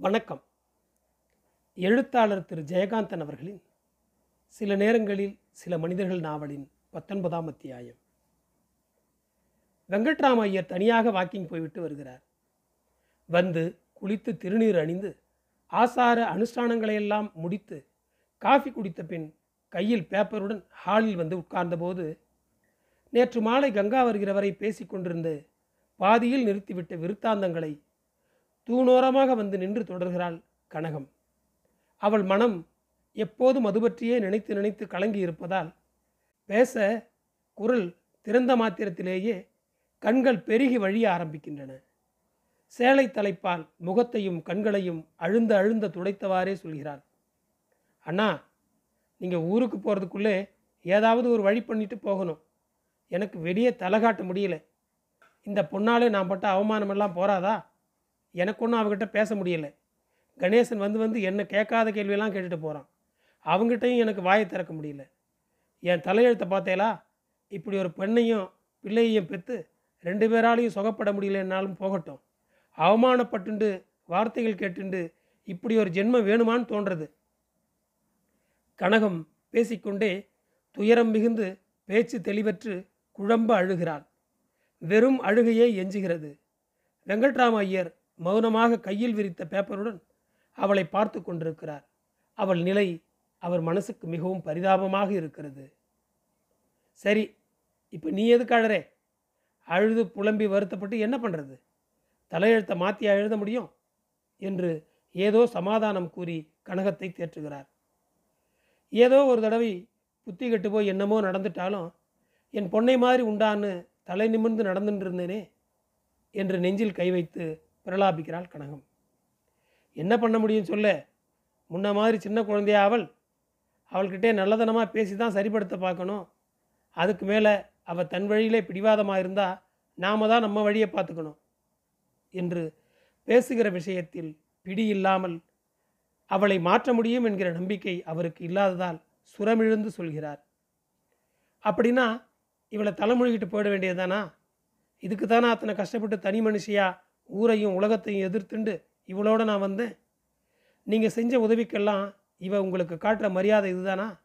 வணக்கம். எழுத்தாளர் திரு. ஜெயகாந்தன் அவர்களின் சில நேரங்களில் சில மனிதர்கள் நாவலின் பத்தொன்பதாம் அத்தியாயம். வெங்கட்ராம ஐயர் தனியாக வாக்கிங் போய்விட்டு வருகிறார். வந்து குளித்து திருநீர் அணிந்து ஆசார அனுஷ்டானங்களையெல்லாம் முடித்து காஃபி குடித்த பின் கையில் பேப்பருடன் ஹாலில் வந்து உட்கார்ந்தபோது நேற்று மாலை கங்கா வருகிறவரை பேசிக் கொண்டிருந்து பாதியில் நிறுத்திவிட்ட விருத்தாந்தங்களை தூணோரமாக வந்து நின்று தொடர்கிறாள் கனகம். அவள் மனம் எப்போதும் அது பற்றியே நினைத்து நினைத்து கலங்கி இருப்பதால் பேச குரல் திறந்த மாத்திரத்திலேயே கண்கள் பெருகி வழிய ஆரம்பிக்கின்றன. சேலை தலைப்பால் முகத்தையும் கண்களையும் அழுந்த அழுந்த துடைத்தவாறே சொல்கிறாள். அண்ணா நீங்கள் ஊருக்கு போகிறதுக்குள்ளே ஏதாவது ஒரு வழி பண்ணிட்டு போகணும். எனக்கு வெளியே தலை காட்ட முடியல. இந்த பொண்ணாலே நான் பட்ட அவமானமெல்லாம் போறாதா? எனக்கு ஒன்றும் அவகிட்ட பேச முடியலை. கணேசன் வந்து வந்து என்னை கேட்காத கேள்வியெல்லாம் கேட்டுட்டு போகிறான் அவங்ககிட்டையும் எனக்கு வாயை திறக்க முடியல. என் தலையெழுத்தை பார்த்தேலா? இப்படி ஒரு பெண்ணையும் பிள்ளையையும் பெற்று ரெண்டு பேராலையும் சுகப்பட முடியலன்னாலும் போகட்டும். அவமானப்பட்டுண்டு வார்த்தைகள் கேட்டுண்டு இப்படி ஒரு ஜென்மம் வேணுமான்னு தோன்றது. கனகம் பேசிக்கொண்டே துயரம் மிகுந்து பேச்சு தெளிவற்று குழம்ப அழுகிறாள். வெறும் அழுகையே எஞ்சுகிறது. வெங்கட்ராம ஐயர் மௌனமாக கையில் விரித்த பேப்பருடன் அவளை பார்த்து கொண்டிருக்கிறார். அவள் நிலை அவர் மனசுக்கு மிகவும் பரிதாபமாக இருக்கிறது. சரி இப்போ நீ எதுக்கு அழறே? அழுது புலம்பி வருத்தப்பட்டு என்ன பண்ணுறது தலையெழுத்தை மாற்றி எழுத முடியும்? என்று ஏதோ சமாதானம் கூறி கனகத்தை தேற்றுகிறார். ஏதோ ஒரு தடவை புத்தி கெட்டு போய் என்னமோ நடந்துட்டாலும் என் பொண்ணை மாதிரி உண்டான்னு தலை நிமிர்ந்து நடந்துட்டு இருந்தேனே என்று நெஞ்சில் கை வைத்து பிரலாபிக்கிறாள் கனகம். என்ன பண்ண முடியும் சொல்ல? முன்ன மாதிரி சின்ன குழந்தையா அவள்? அவள்கிட்டே நல்லதனமாக பேசி தான் சரிப்படுத்த பார்க்கணும். அதுக்கு மேலே அவள் தன் வழியிலே பிடிவாதமாக இருந்தால் நாம தான் நம்ம வழியை பார்த்துக்கணும் என்று பேசுகிற விஷயத்தில் பிடி இல்லாமல் அவளை மாற்ற முடியும் என்கிற நம்பிக்கை அவருக்கு இல்லாததால் சுரமிழுந்து சொல்கிறார். அப்படின்னா இவளை தலைமொழிகிட்டு போயிட வேண்டியதுதானா? இதுக்கு தானே அத்தனை கஷ்டப்பட்டு தனி மனுஷியாக ஊரையும் உலகத்தையும் எதிர்த்துண்டு இவளோட நான் வந்தேன். நீங்கள் செஞ்ச உதவிக்கெல்லாம் இவ உங்களுக்கு காட்டுற மரியாதை இதுதானா?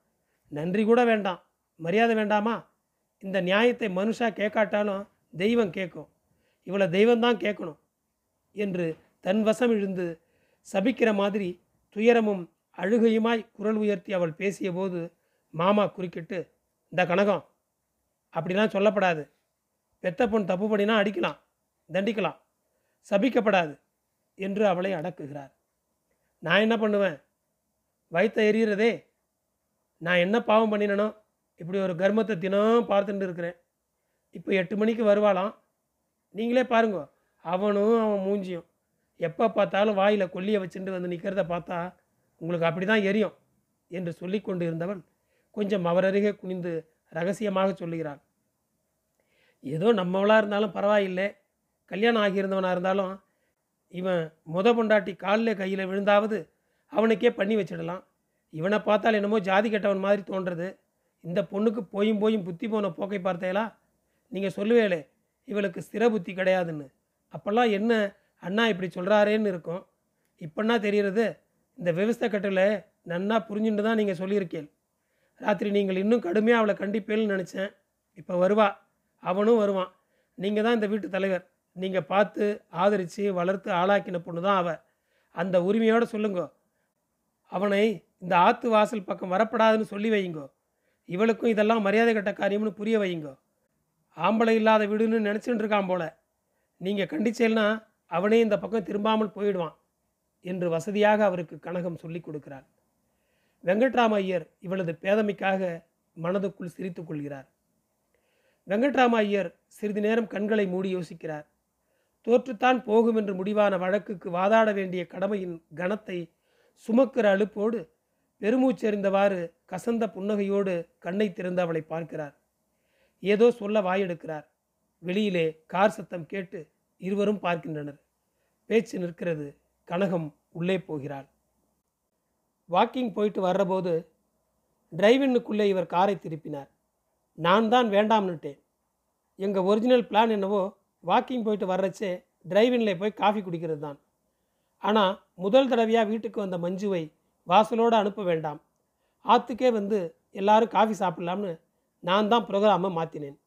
நன்றி கூட வேண்டாம். மரியாதை வேண்டாமா? இந்த நியாயத்தை மனுஷா கேட்காட்டாலும் தெய்வம் கேட்கும் இவளை தெய்வம்தான் கேட்கணும் என்று தன் வசம் இழுந்து சபிக்கிற மாதிரி துயரமும் அழுகையுமாய் குரல் உயர்த்தி அவள் பேசியபோது மாமா குறுக்கிட்டு இந்த கனகம். அப்படிலாம் சொல்லப்படாது. பெத்த பொன் தப்பு பண்ணினா அடிக்கலாம். தண்டிக்கலாம். சபிக்கப்படாது என்று அவளை அடக்குகிறார். நான் என்ன பண்ணுவேன்? வயிற்ற எரியறதே. நான் என்ன பாவம் பண்ணினனோ இப்படி ஒரு கர்மத்தை தினம் பார்த்துட்டு இருக்கிறேன். இப்போ எட்டு மணிக்கு வருவாளாம். நீங்களே பாருங்க அவனும் அவன் மூஞ்சியும் எப்போ பார்த்தாலும் வாயில் கொல்லியை வச்சுட்டு வந்து நிற்கிறத பார்த்தா உங்களுக்கு அப்படி தான் எரியும் என்று சொல்லி கொண்டு இருந்தவள் கொஞ்சம் அவரருகே குனிந்து ரகசியமாக சொல்லுகிறாள். ஏதோ நம்மவளாக இருந்தாலும் பரவாயில்லை. கல்யாணம் ஆகியிருந்தவனாக இருந்தாலும் இவன் முத பொண்டாட்டி காலில் கையில் விழுந்தாவது அவனுக்கே பண்ணி வச்சிடலாம். இவனை பார்த்தால் என்னமோ ஜாதி கெட்டவன் மாதிரி தோன்றது இந்த பொண்ணுக்கு போயும் போயும் புத்தி போன போக்கை பார்த்தேலா? நீங்கள் சொல்லுவேலே இவளுக்கு ஸ்திர புத்தி கிடையாதுன்னு. அப்போல்லாம் என்ன அண்ணா இப்படி சொல்கிறாரேன்னு இருக்கும். இப்போன்னா தெரிகிறது இந்த விவசாய கட்டில் நன்னா புரிஞ்சுட்டு தான் நீங்கள் சொல்லியிருக்கேன். ராத்திரி நீங்கள் இன்னும் கடுமையாக அவளை கண்டிப்பேன்னு நினச்சேன். இப்போ வருவா. அவனும் வருவான். நீங்கள் தான் இந்த வீட்டு தலைவர். நீங்கள் பார்த்து ஆதரித்து வளர்த்து ஆளாக்கின பொண்ணு தான் அவ. அந்த உரிமையோடு சொல்லுங்க. அவனை இந்த ஆற்று வாசல் பக்கம் வரப்படாதுன்னு சொல்லி வையுங்கோ. இவளுக்கும் இதெல்லாம் மரியாதை கட்ட காரியம்னு புரிய வையுங்கோ. ஆம்பளை இல்லாத வீடுன்னு நினச்சிட்டு இருக்கான் போல. நீங்கள் கண்டிச்சேல்னா அவனே இந்த பக்கம் திரும்பாமல் போயிடுவான் என்று வசதியாக அவருக்கு கனகம் சொல்லிக் கொடுக்கிறார் வெங்கட்ராம ஐயர் இவளது பேதமைக்காக மனதுக்குள் சிரித்துக்கொள்கிறார் வெங்கட்ராம ஐயர் சிறிது நேரம் கண்களை மூடி யோசிக்கிறார். தோற்றுத்தான் போகும் என்று முடிவான வழக்குக்கு வாதாட வேண்டிய கடமையின் கணத்தை சுமக்கிற அழுப்போடு பெருமூச்செறிந்தவாறு கசந்த புன்னகையோடு கண்ணை திறந்து அவளை பார்க்கிறார். ஏதோ சொல்ல வாயெடுக்கிறார். வெளியிலே கார் சத்தம் கேட்டு இருவரும் பார்க்கின்றனர். பேச்சு நிற்கிறது. கனகம் உள்ளே போகிறாள். வாக்கிங் போயிட்டு வர்றபோது டிரைவின்னுக்குள்ளே இவர் காரை திருப்பினார். நான் தான் வேண்டாம்னுட்டேன். எங்கள் ஒரிஜினல் பிளான் என்னவோ வாக்கிங் போயிட்டு வர்றச்சே டிரைவினில் போய் காஃபி குடிக்கிறது தான் ஆனால் முதல் தடவையாக வீட்டுக்கு வந்த மஞ்சுவை வாசலோடு அனுப்ப வேண்டாம். ஆற்றுக்கே வந்து எல்லாரும் காஃபி சாப்பிட்லாம்னு நான் தான் ப்ரோக்ராமை மாற்றினேன்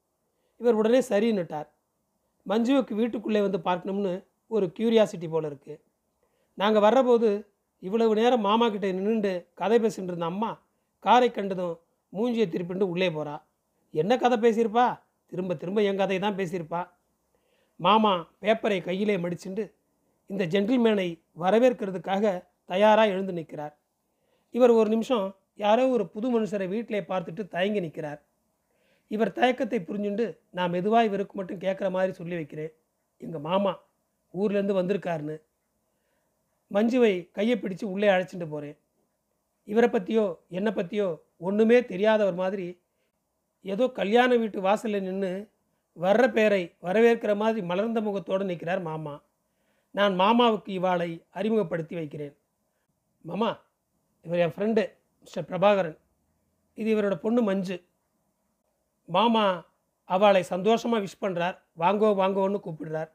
இவர் உடனே சரின்னுட்டார். மஞ்சுவுக்கு வீட்டுக்குள்ளே வந்து பார்க்கணும்னு ஒரு க்யூரியாசிட்டி போல் இருக்குது நாங்கள் வர்றபோது இவ்வளவு நேரம் மாமா கிட்டே நின்றுண்டு கதை பேசிகிட்டு இருந்த அம்மா காரை கண்டதும் மூஞ்சியை திருப்பிண்டு உள்ளே போகிறா என்ன கதை பேசியிருப்பா? திரும்ப திரும்ப என் கதையை தான் பேசியிருப்பா. மாமா பேப்பரை கையிலே மடிச்சுண்டு இந்த ஜென்டில்மேனை வரவேற்கிறதுக்காக தயாராக எழுந்து நிற்கிறார். இவர் ஒரு நிமிஷம் யாரோ ஒரு புது மனுஷரை வீட்டிலே பார்த்துட்டு தயங்கி நிற்கிறார். இவர் தயக்கத்தை புரிஞ்சுண்டு நான் மெதுவாக இவருக்கு மட்டும் கேட்குற மாதிரி சொல்லி வைக்கிறேன். எங்கள் மாமா ஊர்லேருந்து வந்திருக்காருன்னு. மஞ்சுவை கையை பிடிச்சு உள்ளே அழைச்சிட்டு போகிறேன் இவரை பற்றியோ என்னை பற்றியோ ஒன்றுமே தெரியாதவர் மாதிரி ஏதோ கல்யாண வீட்டு வாசலில் நின்று வர்ற பேரை வரவேற்கிற மாதிரி மலர்ந்த முகத்தோடு நிற்கிறார் மாமா. நான் மாமாவுக்கு இவாளை அறிமுகப்படுத்தி வைக்கிறேன். மாமா இவர் என் ஃப்ரெண்டு மிஸ்டர் பிரபாகரன். இது இவரோட பொண்ணு மஞ்சு. மாமா அவளை சந்தோஷமாக விஷ் பண்ணுறார் வாங்கோ வாங்கோன்னு கூப்பிடுறார்.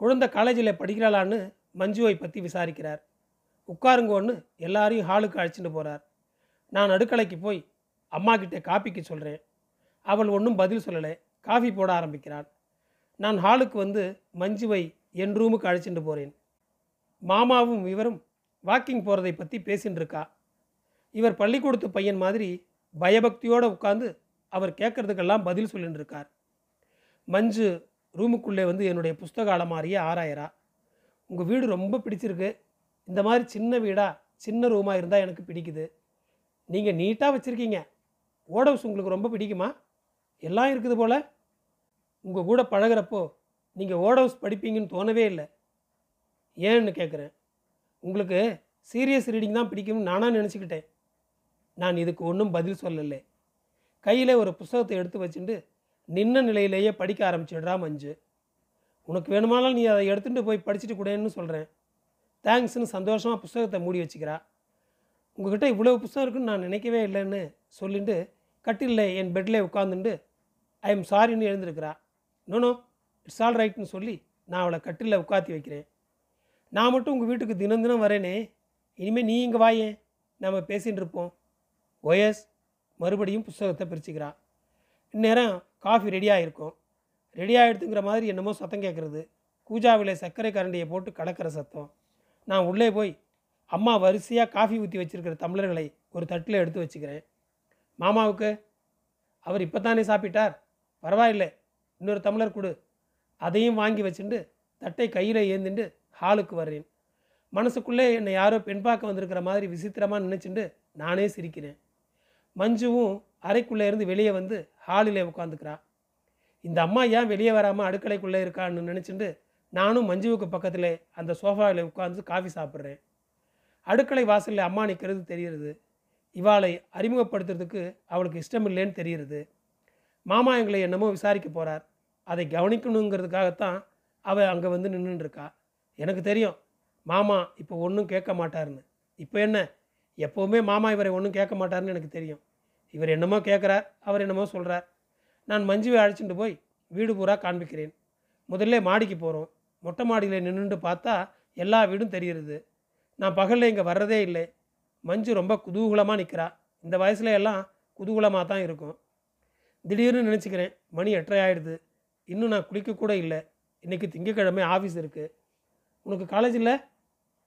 குழந்தை காலேஜில் படிக்கிறாளான்னு மஞ்சுவை பற்றி விசாரிக்கிறார். உட்காருங்கோன்னு எல்லாரையும் ஹாலுக்கு அழைச்சிட்டு போகிறார் நான் அடுக்கலைக்கு போய் அம்மா கிட்டே காப்பிக்கு சொல்கிறேன் அவள் ஒன்றும் பதில் சொல்லலை. காஃபி போட ஆரம்பிக்கிறார். நான் ஹாலுக்கு வந்து மஞ்சுவை என் ரூமுக்கு அழைச்சிட்டு போகிறேன் மாமாவும் இவரும் வாக்கிங் போகிறதை பற்றி பேசின்னு இருக்கா இவர் பள்ளிக்கூடத்து பையன் மாதிரி பயபக்தியோடு உட்காந்து அவர் கேட்குறதுக்கெல்லாம் பதில் சொல்லின்னு இருக்கார் மஞ்சு ரூமுக்குள்ளே வந்து என்னுடைய புஸ்தக அலமாரியே ஆராயறா. உங்கள் வீடு ரொம்ப பிடிச்சிருக்கு. இந்த மாதிரி சின்ன வீடாக சின்ன ரூமாக இருந்தால் எனக்கு பிடிக்குது. நீங்கள் நீட்டாக வச்சுருக்கீங்க. ஓட் ஹவுஸ் உங்களுக்கு ரொம்ப பிடிக்குமா? எல்லாம் இருக்குது போல். உங்கள் கூட பழகுறப்போ நீங்கள் ஓட் ஹவுஸ் படிப்பீங்கன்னு தோணவே இல்லை. ஏன்னு கேட்குறேன் உங்களுக்கு சீரியஸ் ரீடிங் தான் பிடிக்கும்னு நானாக நினச்சிக்கிட்டேன். நான் இதுக்கு ஒன்றும் பதில் சொல்லலை. கையில் ஒரு புஸ்தகத்தை எடுத்து வச்சுட்டு நின்ன நிலையிலேயே படிக்க ஆரம்பிச்சிடுறா மஞ்சு. உனக்கு வேணுமானாலும் நீ அதை எடுத்துகிட்டு போய் படிச்சுட்டு கூடன்னு சொல்கிறேன் தேங்க்ஸ்னு சந்தோஷமாக புஸ்தகத்தை மூடி வச்சுக்கிறா. உங்ககிட்ட இவ்வளவு புஸ்தகம் இருக்குன்னு நான் நினைக்கவே இல்லைன்னு சொல்லிட்டு கட்டிலில் என் பெட்டில் உட்காந்துட்டு ஐ எம் சாரின்னு எழுந்திருக்கிறா. நோனோ இட்ஸ் ஆல் ரைட்னு சொல்லி நான் அவளை கட்டிலில் உட்காத்தி வைக்கிறேன். நான் மட்டும் உங்கள் வீட்டுக்கு தினம் தினம் வரேனே. இனிமேல் நீ இங்கே வாயேன் நம்ம பேசின்னு இருப்போம். Oh, ஒயஸ் மறுபடியும் புஸ்தகத்தை பிரிச்சுக்கிறான் இந்நேரம் காஃபி ரெடியாக இருக்கும் ரெடியாக எடுத்துங்கிற மாதிரி என்னமோ சத்தம் கேட்குறது கூஜாவில் சர்க்கரை கரண்டியை போட்டு கலக்கிற சத்தம். நான் உள்ளே போய் அம்மா வரிசையாக காஃபி ஊற்றி வச்சுருக்கிற தமிழர்களை ஒரு தட்டில் எடுத்து வச்சுக்கிறேன். மாமாவுக்கு. அவர் இப்போ தானே சாப்பிட்டார். பரவாயில்லை இன்னொரு தமிழர் கொடு. அதையும் வாங்கி வச்சுட்டு தட்டை கையில் ஏந்திண்டு ஹாலுக்கு வர்றேன். மனசுக்குள்ளே என்னை யாரோ பெண் பார்க்க வந்திருக்கிற மாதிரி விசித்திரமாக நினச்சிண்டு நானே சிரிக்கிறேன். மஞ்சுவும் அறைக்குள்ளே இருந்து வெளியே வந்து ஹாலில் உட்காந்துக்கிறா இந்த அம்மா ஏன் வெளியே வராமல் அடுக்கலைக்குள்ளே இருக்கான்னு நினச்சிட்டு நானும் மஞ்சுவுக்கு பக்கத்தில் அந்த சோஃபாவில் உட்காந்து காஃபி சாப்பிட்றேன். அடுக்களை வாசலில் அம்மா நிற்கிறது தெரிகிறது. இவாளை அறிமுகப்படுத்துறதுக்கு அவளுக்கு இஷ்டம் இல்லைன்னு மாமா எங்களை என்னமோ விசாரிக்க போகிறார் அதை கவனிக்கணுங்கிறதுக்காகத்தான் அவள் அங்கே வந்து நின்றுட்டு எனக்கு தெரியும் மாமா இப்போ ஒன்றும் கேட்க மாட்டாருன்னு. இப்போ என்ன? எப்போவுமே மாமா இவரை ஒன்றும் கேட்க மாட்டாருன்னு எனக்கு தெரியும். இவர் என்னமோ கேட்குறார் அவர் என்னமோ சொல்கிறார் நான் மஞ்சுவை அழைச்சிட்டு போய் வீடு பூரா காண்பிக்கிறேன். முதல்ல மாடிக்கு போகிறோம் மொட்டை மாடியில் நின்றுட்டு பார்த்தா எல்லா வீடும் தெரிகிறது. நான் பகலில் இங்கே வர்றதே இல்லை. மஞ்சு ரொம்ப குதூகூலமாக நிற்கிறா இந்த வயசுல எல்லாம் குதூகூலமாக தான் இருக்கும். திடீர்னு நினச்சிக்கிறேன் மணி எட்டரை ஆயிடுது. இன்னும் நான் குளிக்கக்கூட இல்லை. இன்றைக்கி திங்கக்கிழமை ஆஃபீஸ் இருக்குது உனக்கு காலேஜ் இல்லை?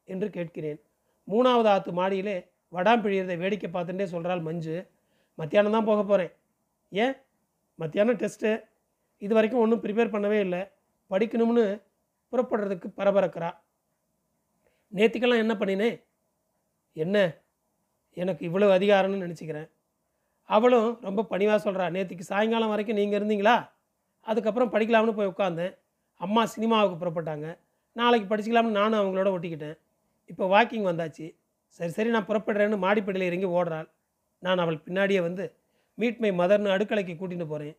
என்று கேட்கிறேன். மூணாவது ஆத்து மாடியிலே வடாம் பிழியிறதை வேடிக்கை பார்த்துட்டே சொல்கிறாள் மஞ்சு. மத்தியானம் தான் போக போகிறேன் ஏன்? மத்தியானம் டெஸ்ட்டு இது வரைக்கும் ஒன்றும் ப்ரிப்பேர் பண்ணவே இல்லை. படிக்கணும்னு புறப்படுறதுக்கு பரபரக்கிறா. நேத்திக்கெல்லாம் என்ன பண்ணினேன் என்ன? எனக்கு இவ்வளோ அதிகாரம்னு நினச்சிக்கிறேன். அவளும் ரொம்ப பணிவாக சொல்கிறா நேற்றுக்கு சாயங்காலம் வரைக்கும் நீங்கள் இருந்தீங்களா? அதுக்கப்புறம் படிக்கலாம்னு போய் உட்காந்தேன் அம்மா சினிமாவுக்கு புறப்பட்டாங்க. நாளைக்கு படிச்சுக்கலாம்னு நானும் அவங்களோட ஒட்டிக்கிட்டேன். இப்போ வாக்கிங் வந்தாச்சு. சரி சரி நான் புறப்படுறேன்னு மாடிப்படியில் இறங்கி ஓடுறாள். நான் அவள் பின்னாடியே வந்து மீட் மை மதர்னு அடுக்கலைக்கு கூட்டிகிட்டு போகிறேன்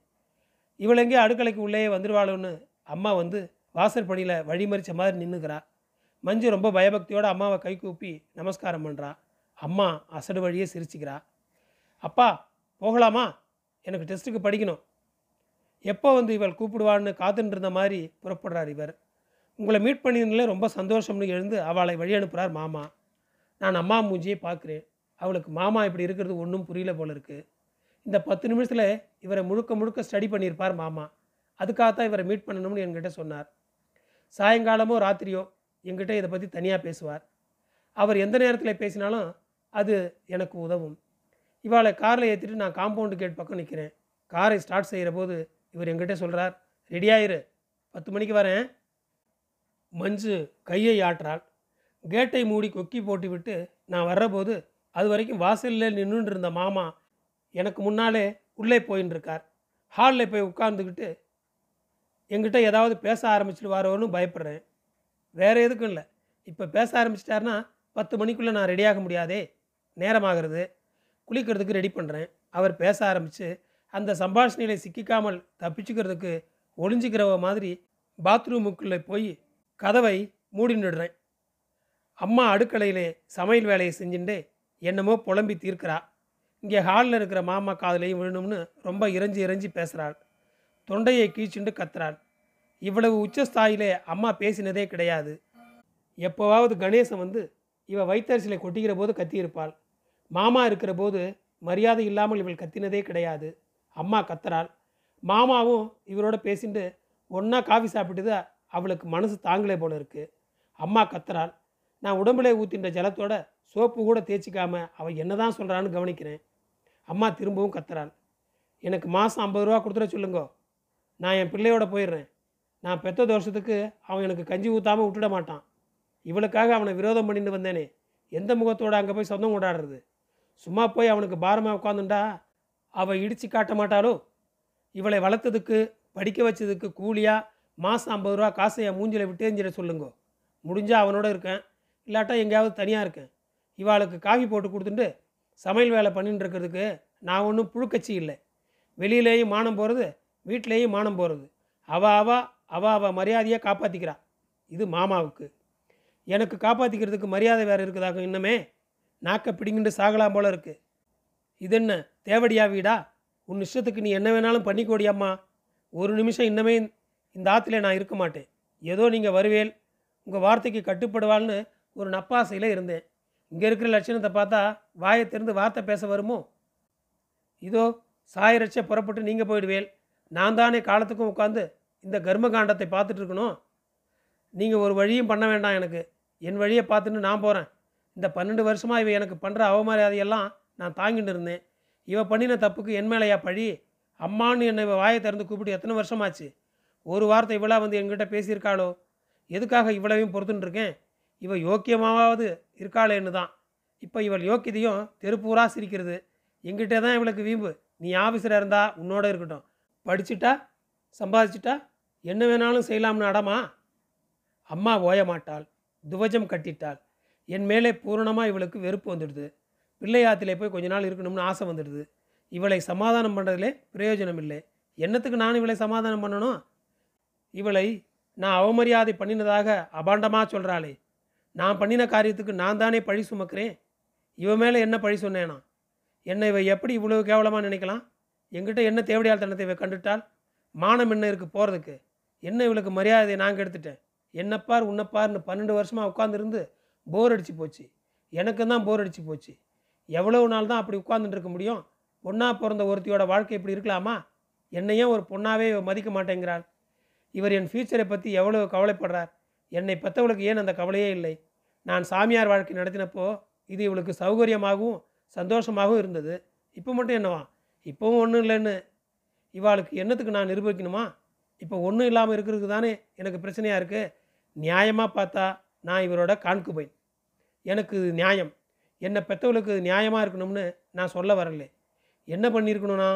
இவள் எங்கே அடுக்கலைக்கு உள்ளேயே வந்துடுவாளோன்னு அம்மா வந்து வாசற்படியில் வழிமறிச்ச மாதிரி நின்றுக்கிறா மஞ்சு ரொம்ப பயபக்தியோடு அம்மாவை கை கூப்பி நமஸ்காரம் பண்ணுறா அம்மா அசடு வழியே சிரிச்சுக்கிறா. அப்பா போகலாமா? எனக்கு டெஸ்ட்டுக்கு படிக்கணும். எப்போ வந்து இவள் கூப்பிடுவான்னு காத்துட்டு இருந்த மாதிரி புறப்படுறார் இவர். உங்களை மீட் பண்ணியிருந்ததில் ரொம்ப சந்தோஷம்னு எழுந்து அவளை வழி அனுப்புகிறார் மாமா. நான் அம்மா மூஞ்சியை பார்க்குறேன். அவளுக்கு மாமா இப்படி இருக்கிறது ஒன்றும் புரியல போல இருக்குது இந்த பத்து நிமிஷத்தில் இவரை முழுக்க முழுக்க ஸ்டடி பண்ணியிருப்பார் மாமா. அதுக்காகத்தான் இவரை மீட் பண்ணணும்னு என்கிட்ட சொன்னார். சாயங்காலமோ ராத்திரியோ என்கிட்ட இதை பற்றி தனியாக பேசுவார். அவர் எந்த நேரத்தில் பேசினாலும் அது எனக்கு உதவும். இவாளை காரில் ஏற்றிட்டு நான் காம்பவுண்டு கேட் பக்கம் நிற்கிறேன் காரை ஸ்டார்ட் செய்கிற போது இவர் எங்கிட்ட சொல்கிறார் ரெடியாயிரு பத்து மணிக்கு வரேன். மஞ்சு கையை ஆற்றாள். கேட்டை மூடி கொக்கி போட்டு விட்டு நான் வர்றபோது அது வரைக்கும் வாசலில் நின்றுட்டு இருந்த மாமா எனக்கு முன்னாலே உள்ளே போயின்னு இருக்கார் ஹாலில் போய் உட்கார்ந்துக்கிட்டு எங்கிட்ட ஏதாவது பேச ஆரம்பிச்சுட்டு வாரோன்னு பயப்படுறேன். வேறு எதுக்கும் இல்லை. இப்போ பேச ஆரம்பிச்சிட்டாருன்னா பத்து மணிக்குள்ளே நான் ரெடியாக முடியாதே. நேரமாகிறது குளிக்கிறதுக்கு ரெடி பண்ணுறேன் அவர் பேச ஆரம்பித்து அந்த சம்பாஷணையில் சிக்கிக்காமல் தப்பிச்சுக்கிறதுக்கு ஒளிஞ்சிக்கிறவ மாதிரி பாத்ரூமுக்குள்ளே போய் கதவை மூடின்னுடுறேன் அம்மா அடுக்கலையிலே சமையல் வேலையை செஞ்சுட்டு என்னமோ புலம்பி தீர்க்கிறா. இங்கே ஹாலில் இருக்கிற மாமா காதலையும் விழணும்னு ரொம்ப இறைஞ்சி இறைஞ்சி பேசுகிறாள் தொண்டையை கீச்சுண்டு கத்துறாள். இவ்வளவு உச்சஸ்தாயிலே அம்மா பேசினதே கிடையாது. எப்போவாவது கணேசன் வந்து இவ வைத்தரிசிலை கொட்டிக்கிற போது கத்தியிருப்பாள். மாமா இருக்கிற போது மரியாதை இல்லாமல் இவள் கத்தினதே கிடையாது. அம்மா கத்துறாள். மாமாவும் இவரோட பேசிட்டு ஒன்றா காஃபி சாப்பிட்டுது அவளுக்கு மனசு தாங்களே போல இருக்கு. அம்மா கத்துறாள். நான் உடம்புல ஊற்றின்ற ஜலத்தோட சோப்பு கூட தேய்ச்சிக்காம அவள் என்னதான் சொல்கிறான்னு கவனிக்கிறேன். அம்மா திரும்பவும் கத்துறாள். எனக்கு மாதம் ஐம்பது ரூபா கொடுத்துட சொல்லுங்கோ. நான் என் பிள்ளையோட போயிடுறேன். நான் பெத்த தோஷத்துக்கு அவன் எனக்கு கஞ்சி ஊற்றாமல் விட்டுட மாட்டான். இவளுக்காக அவனை விரோதம் பண்ணிட்டு வந்தேனே. எந்த முகத்தோடு அங்கே போய் சொந்தம் கொண்டாடுறது? சும்மா போய் அவனுக்கு பாரமாக உட்காந்துண்டா அவள் இடித்து காட்ட மாட்டாளோ? இவளை வளர்த்ததுக்கு படிக்க வச்சதுக்கு கூலியாக மாதம் ஐம்பது ரூபா காசை என் மூஞ்சில் விட்டேஞ்சிட சொல்லுங்கோ. முடிஞ்சால் அவனோட இருக்கேன். இல்லாட்டா எங்கேயாவது தனியாக இருக்கேன். இவாளுக்கு காஃபி போட்டு கொடுத்துட்டு சமையல் வேலை பண்ணிட்டு இருக்கிறதுக்கு நான் ஒன்றும் புழுக்கச்சி இல்லை. வெளியிலேயும் மானம் போகிறது வீட்டிலேயும் மானம் போகிறது அவ அவ அவ அவ மரியாதையை காப்பாற்றிக்கிறா இது மாமாவுக்கு. எனக்கு காப்பாற்றிக்கிறதுக்கு மரியாதை வேறு இருக்குதாக இன்னமே? நாக்கை பிடிங்கிட்டு சாகலாம் போல இருக்கு. இது என்ன தேவடியா வீடா? உன் இஷ்டத்துக்கு நீ என்ன வேணாலும் பண்ணிக்கோடியம்மா ஒரு நிமிஷம் இன்னமே இந்த ஆற்றுல நான் இருக்க மாட்டேன். ஏதோ நீங்கள் வருவேல் உங்கள் வார்த்தைக்கு கட்டுப்படுவாள்னு ஒரு நப்பாசையில் இருந்தேன். இங்கே இருக்கிற லட்சணத்தை பார்த்தா வாயை திறந்து வார்த்தை பேச வருமோ? இதோ சாயரட்ச புறப்பட்டு நீங்கள் போயிடுவேல். நான் தானே காலத்துக்கும் உட்காந்து இந்த கர்ம காண்டத்தை பார்த்துட்டு இருக்கணும். நீங்கள் ஒரு வழியும் பண்ண வேண்டாம் எனக்கு. என் வழியை பார்த்துன்னு நான் போகிறேன் இந்த பன்னெண்டு வருஷமாக இவ எனக்கு பண்ணுற அவமரியாதையெல்லாம் நான் தாங்கிட்டு இருந்தேன். இவ பண்ணின தப்புக்கு என் மேலையா பழி? அம்மான்னு என்னை வாயை திறந்து கூப்பிட்டு எத்தனை வருஷமாச்சு? ஒரு வார்த்தை இவளாக வந்து என்கிட்ட பேசியிருக்காளோ? எதுக்காக இவ்வளவையும் பொறுத்துன்னு இருக்கேன் இவள் யோக்கியமாவது இருக்காளேன்னு தான். இப்போ இவள் யோக்கியதையும் தெருப்பூரா சிரிக்கிறது. எங்கிட்ட தான் இவளுக்கு வீம்பு. நீ ஆஃபீஸராக இருந்தா உன்னோட இருக்கட்டும். படிச்சுட்டா? சம்பாதிச்சிட்டா? என்ன வேணாலும் செய்யலாம்னு அடமா? அம்மா ஓய மாட்டாள் துவஜம் கட்டிட்டாள். என் மேலே பூரணமாக இவளுக்கு வெறுப்பு வந்துடுது. பிள்ளையாத்திலே போய் கொஞ்ச நாள் இருக்கணும்னு ஆசை வந்துடுது. இவளை சமாதானம் பண்ணுறதுலே பிரயோஜனம் இல்லை என்னத்துக்கு நான் இவளை சமாதானம் பண்ணணும்? இவளை நான் அவமரியாதை பண்ணினதாக அபாண்டமாக சொல்கிறாளே நான் பண்ணின காரியத்துக்கு நான் தானே பழி சுமக்கிறேன்? இவ மேலே என்ன பழி சொன்னேனா? என்னை இவ எப்படி இவ்வளவு கேவலமாக நினைக்கலாம்? என்கிட்ட என்ன தேவடியாழ்த்தனத்தை இவ கண்டுட்டால்? மானம் என்ன இருக்குது போகிறதுக்கு என்ன இவளுக்கு மரியாதையை நாங்கள் எடுத்துட்டேன் என்னப்பார் உன்னப்பார்னு பன்னெண்டு வருஷமாக உட்காந்துருந்து போர் அடித்து போச்சு. எனக்கு தான் போர் அடித்து போச்சு. எவ்வளவு நாள் தான் அப்படி உட்கார்ந்துட்டு இருக்க முடியும்? ஒன்றா பிறந்த ஒருத்தியோட வாழ்க்கை இப்படி இருக்கலாமா? என்னையும் ஒரு பொண்ணாவே மதிக்க மாட்டேங்கிறாள். இவர் என் ஃப்யூச்சரை பற்றி எவ்வளவு கவலைப்படுறார்? என்னை பெற்றவளுக்கு ஏன் அந்த கவலையே இல்லை? நான் சாமியார் வாழ்க்கை நடத்தினப்போ இது இவளுக்கு சௌகரியமாகவும் சந்தோஷமாகவும் இருந்தது. இப்போ மட்டும் என்னவா? இப்போவும் ஒன்றும் இல்லைன்னு. இவாளுக்கு என்னத்துக்கு நான் நிரூபிக்கணுமா? இப்போ ஒன்றும் இல்லாமல் இருக்கிறதுக்கு தானே எனக்கு பிரச்சனையாக இருக்குது நியாயமாக பார்த்தா நான் இவரோட கான்குபைன் எனக்கு இது நியாயம். என்னை பெற்றவளுக்கு இது நியாயமாக இருக்கணும்னு நான் சொல்ல வரல. என்ன பண்ணியிருக்கணும்னா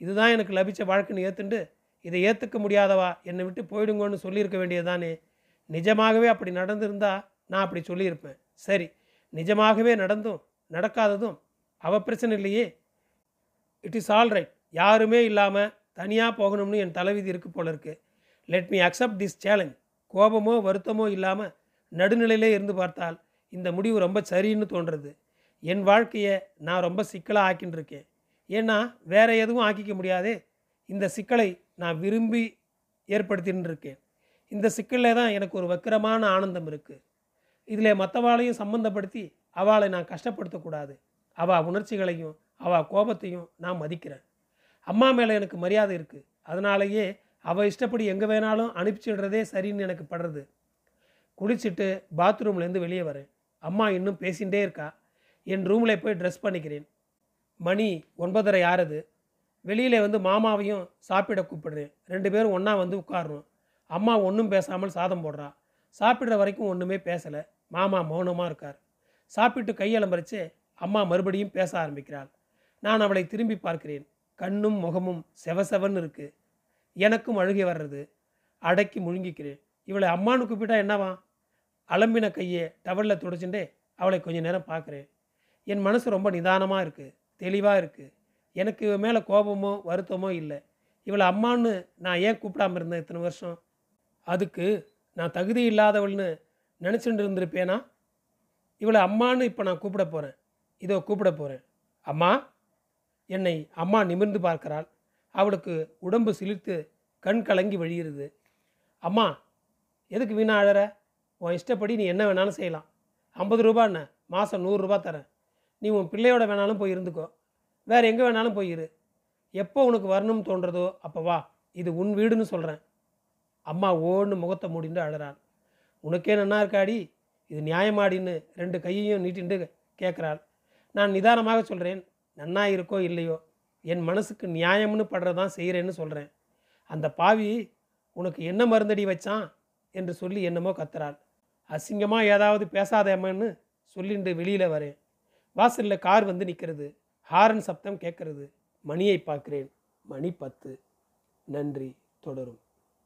இதுதான் எனக்கு லபிச்ச வாழ்க்கைன்னு ஏற்றுண்டு இதை ஏற்றுக்க முடியாதவா? என்னை விட்டு போயிடுங்கன்னு சொல்லியிருக்க வேண்டியது தானே நிஜமாகவே அப்படி நடந்திருந்தா நான் அப்படி சொல்லியிருப்பேன். சரி நிஜமாகவே நடந்தும் நடக்காததும் அவ பிரச்சனை இல்லையே. இட் இஸ் ஆல் ரைட் யாருமே இல்லாமல் தனியாக போகணும்னு என் தலைவிதி இருக்கு போல இருக்கு. Let me accept this challenge கோபமோ வருத்தமோ இல்லாமல் நடுநிலையிலே இருந்து பார்த்தால் இந்த முடிவு ரொம்ப சரின்னு தோன்றுறது. என் வாழ்க்கையை நான் ரொம்ப சிக்கலாக ஆக்கின்னு இருக்கேன் ஏன்னா வேற எதுவும் ஆக்கிக்க முடியாதே. இந்த சிக்கலை நான் விரும்பி ஏற்படுத்தின்னு இருக்கேன் இந்த சிக்கலில் தான் எனக்கு ஒரு வக்கிரமான ஆனந்தம் இருக்குது இதில் மற்றவாளையும் சம்மந்தப்படுத்தி அவளை நான் கஷ்டப்படுத்தக்கூடாது. அவள் உணர்ச்சிகளையும் அவள் கோபத்தையும் நான் மதிக்கிறேன். அம்மா மேலே எனக்கு மரியாதை இருக்குது அதனாலேயே அவள் இஷ்டப்படி எங்கே வேணாலும் அனுப்பிச்சிடுறதே சரின்னு எனக்கு படுறது. குளிச்சுட்டு பாத்ரூம்லேருந்து வெளியே வரேன் அம்மா இன்னும் பேசிகிட்டே இருக்கா. என் ரூமில் போய் ட்ரெஸ் பண்ணிக்கிறேன். மணி ஒன்பதரை ஆறுது. வெளியில் வந்து மாமாவையும் சாப்பிட கூப்பிடுறேன். ரெண்டு பேரும் ஒன்றா வந்து உட்காரணும். அம்மா ஒன்றும் பேசாமல் சாதம் போடுறா. சாப்பிட்ற வரைக்கும் ஒன்றுமே பேசலை. மாமா மௌனமாக இருக்கார். சாப்பிட்டு கையலம்பரிச்சு அம்மா மறுபடியும் பேச ஆரம்பிக்கிறாள். நான் அவளை திரும்பி பார்க்கிறேன். கண்ணும் முகமும் செவசெவன் இருக்குது எனக்கும் அழுகி வர்றது. அடக்கி முழுங்கிக்கிறேன். இவளை அம்மானு கூப்பிட்டா என்னவா அலம்பின கையை டவலில் துடைச்சுட்டே அவளை கொஞ்ச நேரம் பார்க்குறேன். என் மனசு ரொம்ப நிதானமாக இருக்குது தெளிவாக இருக்குது எனக்கு இவ மேலே கோபமோ வருத்தமோ இல்லை. இவளை அம்மான்னு நான் ஏன் கூப்பிடாம இருந்தேன் இத்தனை வருஷம்? அதுக்கு நான் தகுதி இல்லாதவள்னு நினச்சிட்டு இருந்திருப்பேனா? இவளை அம்மான்னு இப்போ நான் கூப்பிட போகிறேன் இதோ கூப்பிட போகிறேன் அம்மா என்னை அம்மா நிமிர்ந்து பார்க்கிறாள். அவளுக்கு உடம்பு சிலிர்த்து கண் கலங்கி வழிகிறது அம்மா எதுக்கு வீணா அழற? உன் இஷ்டப்படி நீ என்ன வேணாலும் செய்யலாம். ஐம்பது ரூபா என்ன? மாதம் நூறுரூபா தரேன். நீ உன் பிள்ளையோட வேணாலும் போய் இருந்துக்கோ. வேறு எங்கே வேணாலும் போயிரு எப்போ உனக்கு வரணும்னு தோன்றதோ அப்போ வா. இது உன் வீடுன்னு சொல்கிறேன் அம்மா ஓன்னு முகத்தை மூடிண்டு அழறாள். உனக்கே நன்னா இருக்காடி? இது நியாயமாடின்னு ரெண்டு கையையும் நீட்டிண்டு கேட்குறாள் நான் நிதானமாக சொல்கிறேன் நன்னா இருக்கோ இல்லையோ என் மனசுக்கு நியாயம்னு படுறதான் செய்கிறேன்னு சொல்கிறேன் அந்த பாவி உனக்கு என்ன மருந்தடி வச்சான்? என்று சொல்லி என்னமோ கத்துறாள். அசிங்கமாக ஏதாவது பேசாதேம்மன்னு சொல்லிண்டு வெளியில் வரேன். வாசலில் கார் வந்து நிற்கிறது ஹாரன் சப்தம் கேட்கறது. மணியை பார்க்குறேன். மணி பத்து. நன்றி. தொடரும்.